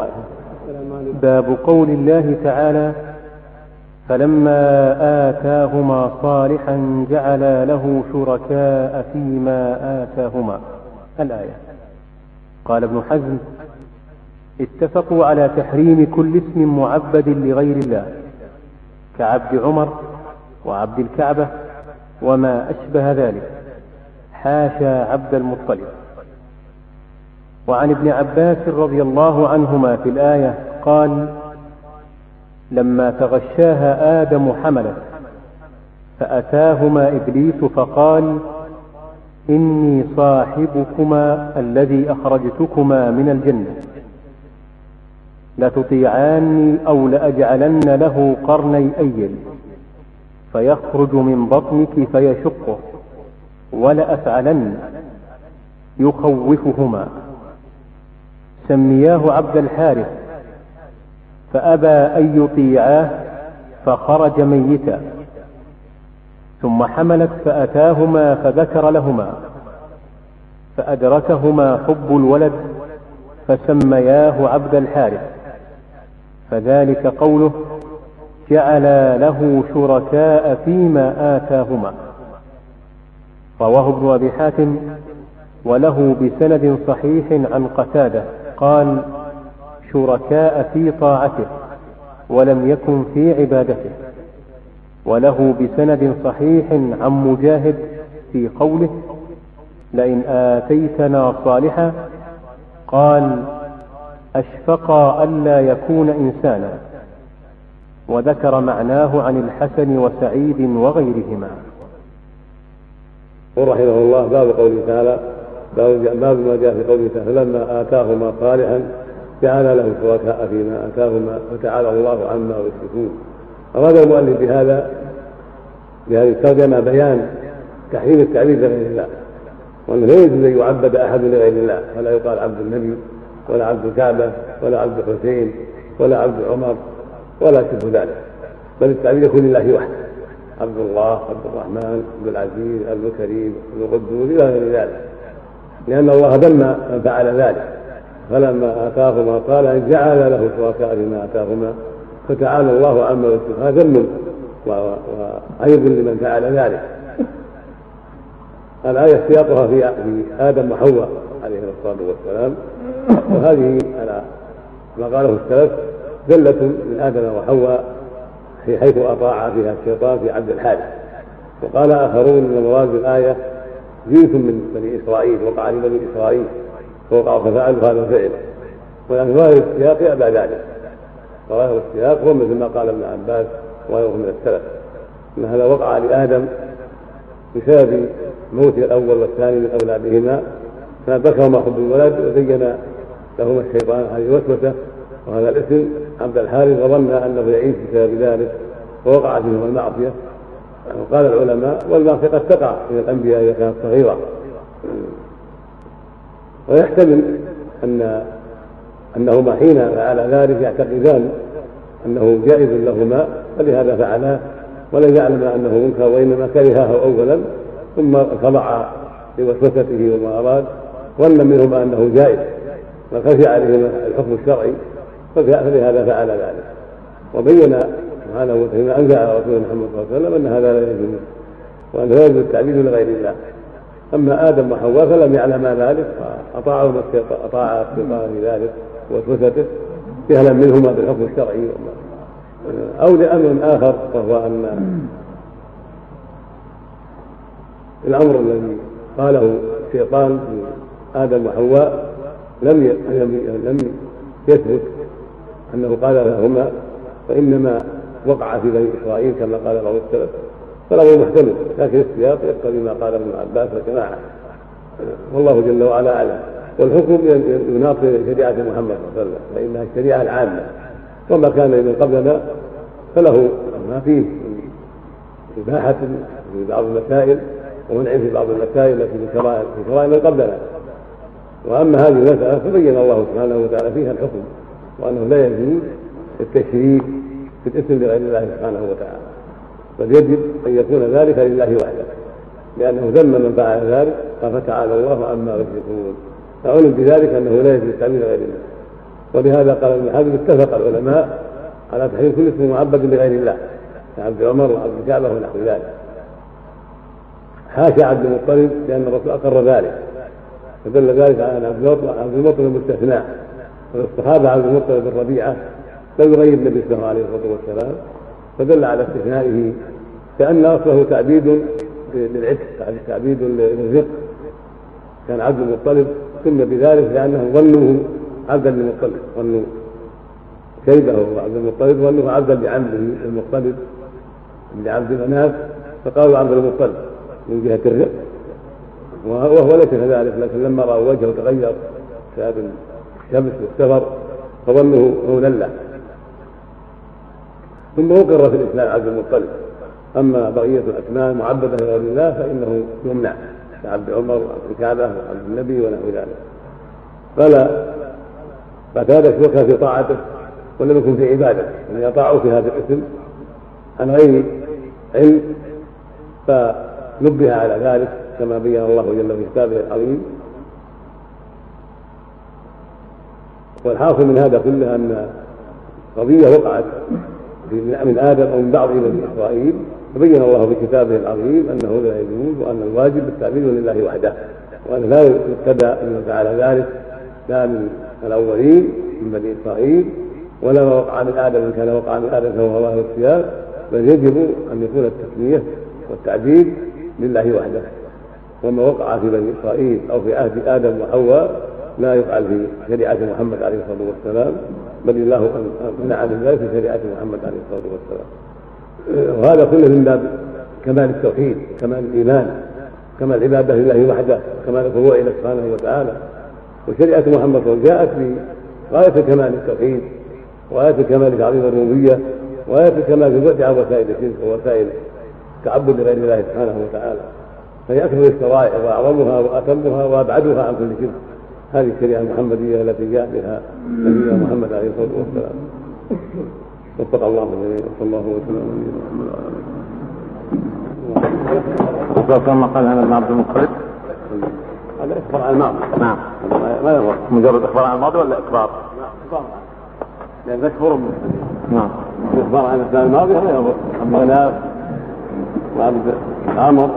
صالحا باب قول الله تعالى فلما آتاهما صالحا جعل له شركاء فيما آتاهما. الآية. قال ابن حزم اتفقوا على تحريم كل اسم معبد لغير الله كعبد عمر وعبد الكعبة وما أشبه ذلك. حاشا عبد المطلب. وعن ابن عباس رضي الله عنهما في الآية قال لما تغشاها آدم حملت فأتاهما إبليس فقال إني صاحبكما الذي أخرجتكما من الجنة. لتطيعاني أو لأجعلن له قرني أيل فيخرج من بطنك فيشقه ولأفعلن يخوفهما. سمياه عبد الحارث فأبى أن يطيعاه فخرج ميتا. ثم حملت فأتاهما فذكر لهما فأدركهما حب الولد فسمياه عبد الحارث. فذلك قوله جعل له شركاء فيما آتاهما. رواه ابن أبي حاتم وله بسند صحيح عن قتادة. قال شركاء في طاعته ولم يكن في عبادته وله بسند صحيح عن مجاهد في قوله لئن آتيتنا صالحا قال أشفقا ألا يكون إنسانا وذكر معناه عن الحسن وسعيد وغيرهما. ورحمه الله باب قوله تعالى باب ما جاء في قوله تعالى فلما آتاهما صالحا جعل له شركاء فيما آتاهما فتعالى الله عما يشركون. أراد المؤلف بهذا بهذه الترجمة بيان تحريم التعبيد لغير الله وأنه لا يجوز أن يعبد أحد لغير الله فلا يقال عبد النبي ولا عبد الكعبة ولا عبد الحسين ولا عبد عمر ولا شبه ذلك. بل التعبيد يكون لله وحده. عبد الله عبد الرحمن عبد العزيز عبد الكريم عبد القدوس إلى غير ذلك. لأن الله ذم من فعل ذلك. فلما آتاهما قال إن جعل له شركاء فيما آتاهما فتعالى الله عما يشرك هذا ذم وعيب لمن فعل ذلك. الآية سياقها في آدم وحواء عليه الصلاة والسلام. وهذه على ما قاله السلف ذلة من آدم وحواء في حيث أطاع فيها الشيطان في عبد الحارث وقال آخرون من مراد الآية جنس من بني إسرائيل وقع لبني إسرائيل فوقعوا ففعلوا هذا الفعل. ولكن ظاهر السياق يأبى ذلك. ظاهر السياق هو مثل ما قال ابن عباس وغيره من السلف أن هذا وقع لآدم بسبب موت الأول والثاني من أولادهما. فبكرهما حب الولد وزين لهما الشيطان هذه الوسوسة وهذا الاسم. عبد الحارث وظن أنه يعيش بسبب ذلك ووقعت منه المعصية. وقال العلماء والمعصيه قد تقع من الأنبياء اذا كانت صغيره ويحتمل أن أنهما حين فعل ذلك يعتقدان أنه جائز لهما فلهذا فعلا ولم يعلم أنه منكر وإنما كرهه اولا ثم خضع لوسوسته وما أراد ظن منهما أنه جائز وخشي عليهما الحكم الشرعي فلهذا فعل ذلك. وبين سبحانه وتعالى أنزل على رسول محمد صلى الله عليه وسلم أن هذا لا يجوز وانه لا يجوز التعبيد لغير الله. أما آدم وحواء فلم يعلما ذلك فاطاعهما أطاع الشيطان في ذلك ووسوسته جهلا منهما بالحكم الشرعي أو لأمر آخر وهو أن الأمر الذي قاله الشيطان آدم وحواء لم لم يثبت أنه قال لهما فإنما وقع في بني إسرائيل كما قال بعض السلف فالامر محتمل لكن السياق يقتضي ما قال ابن عباس وجماعه والله جل وعلا أعلم. والحكم يناطر شريعة محمد صلى الله عليه وسلم فإنها الشريعة العامة. وما كان من قبلنا فله ما فيه إباحة في بعض المسائل ومنع في بعض المسائل التي في شرائع من قبلنا. وأما هذه المسألة فبين الله سبحانه وتعالى فيها الحكم وأنه لا يجوز التشريك في الاسم لغير الله سبحانه وتعالى. بل يجب أن يكون ذلك لله وحده. لأنه ذم من فعل ذلك قال فتعالى الله عما يشركون. فعلم بذلك أنه لا يجوز التعبير غير الله. ولهذا قال ابن حزم اتفق العلماء على تحريم كل اسم معبد لغير الله. كعبد عمر وعبد الكعبه ونحو ذلك. حاشا عبد المطلب لأن الرسول أقر ذلك. فدل ذلك على أن عبد المطلب مستثنى. والاصطحاب عبد المطلب بن ربيعه لم يغير النبي صلى الله عليه الصلاة والسلام فدل على استثنائه كأن أصله تعبيد للعتق تعبيد للرزق. كان عبد المطلب سمي بذلك لأنه ظنوه عبدا للمطلب ظنوا شيبه وعبد المطلب ظنوه عبدا لعمه المطلب لعبد مناف فقالوا عبد المطلب من جهة الرق وهو ليس كذلك لكن لما رأوا وجهه تغير بسبب الشمس والسفر فظنه هونا له ثم اقر في الإسلام عبد المطلب. أما بقية الاسماء المعبده لغير الله فإنه يمنع. كعبد عمر وعبد الكعبة وعبد النبي ونحو ذلك. قال فكان شركا في طاعته ولم يكن في عبادته. يعني يطاعوا في هذا الاسم عن غير علم فنبه على ذلك كما بين الله جل في كتابه العظيم. والحاصل من هذا كله أن قضية وقعت من آدم أو من بعض بني إسرائيل فبين الله في كتابه العظيم أنه لا يجوز وأن الواجب التعبيد لله وحده وأن لا يقتدى ان فعل ذلك لا من الأولين من بني إسرائيل ولا ما وقع من آدم إن كان وقع من آدم فهو هواه واختيار بل يجب أن يكون التسمية والتعبيد لله وحده. وما وقع في بني إسرائيل أو في عهد آدم وحواء لا يفعل في شريعة محمد عليه الصلاة والسلام بل الله منع من ذلك في شريعة محمد عليه الصلاة والسلام. وهذا كله من باب كمال التوحيد كمال الإيمان كمال العبادة لله وحده كمال الخضوع إلى سبحانه وتعالى. وشريعة محمد صلى الله عليه وسلم جاءت بغايه كمال التوحيد وغايه الكمال تعظيم الربوبية وغايه الكمال في البعد عن وسائل الشرك ووسائل التعبد لغير الله سبحانه وتعالى. فهي أكثر الشرائع وأعظمها وأتمها وأبعدها عن كل شرك. هذه الشريعه المحمدية التي جاء بها نبينا محمد عليه الصلاة والسلام. وفق الله الجميع وصلى الله وسلم على نبينا محمد وعلى آله ما قال هذا ابن عبد المطلب هذا إخبار عن الماضي نعم. ما يضر. مجرد إخبار عن الماضي ولا اقرار؟ إخبار لأن مشهور نعم. الاخبار عن الاسلام الماضي لا يضر. أما ناس وعبد عمر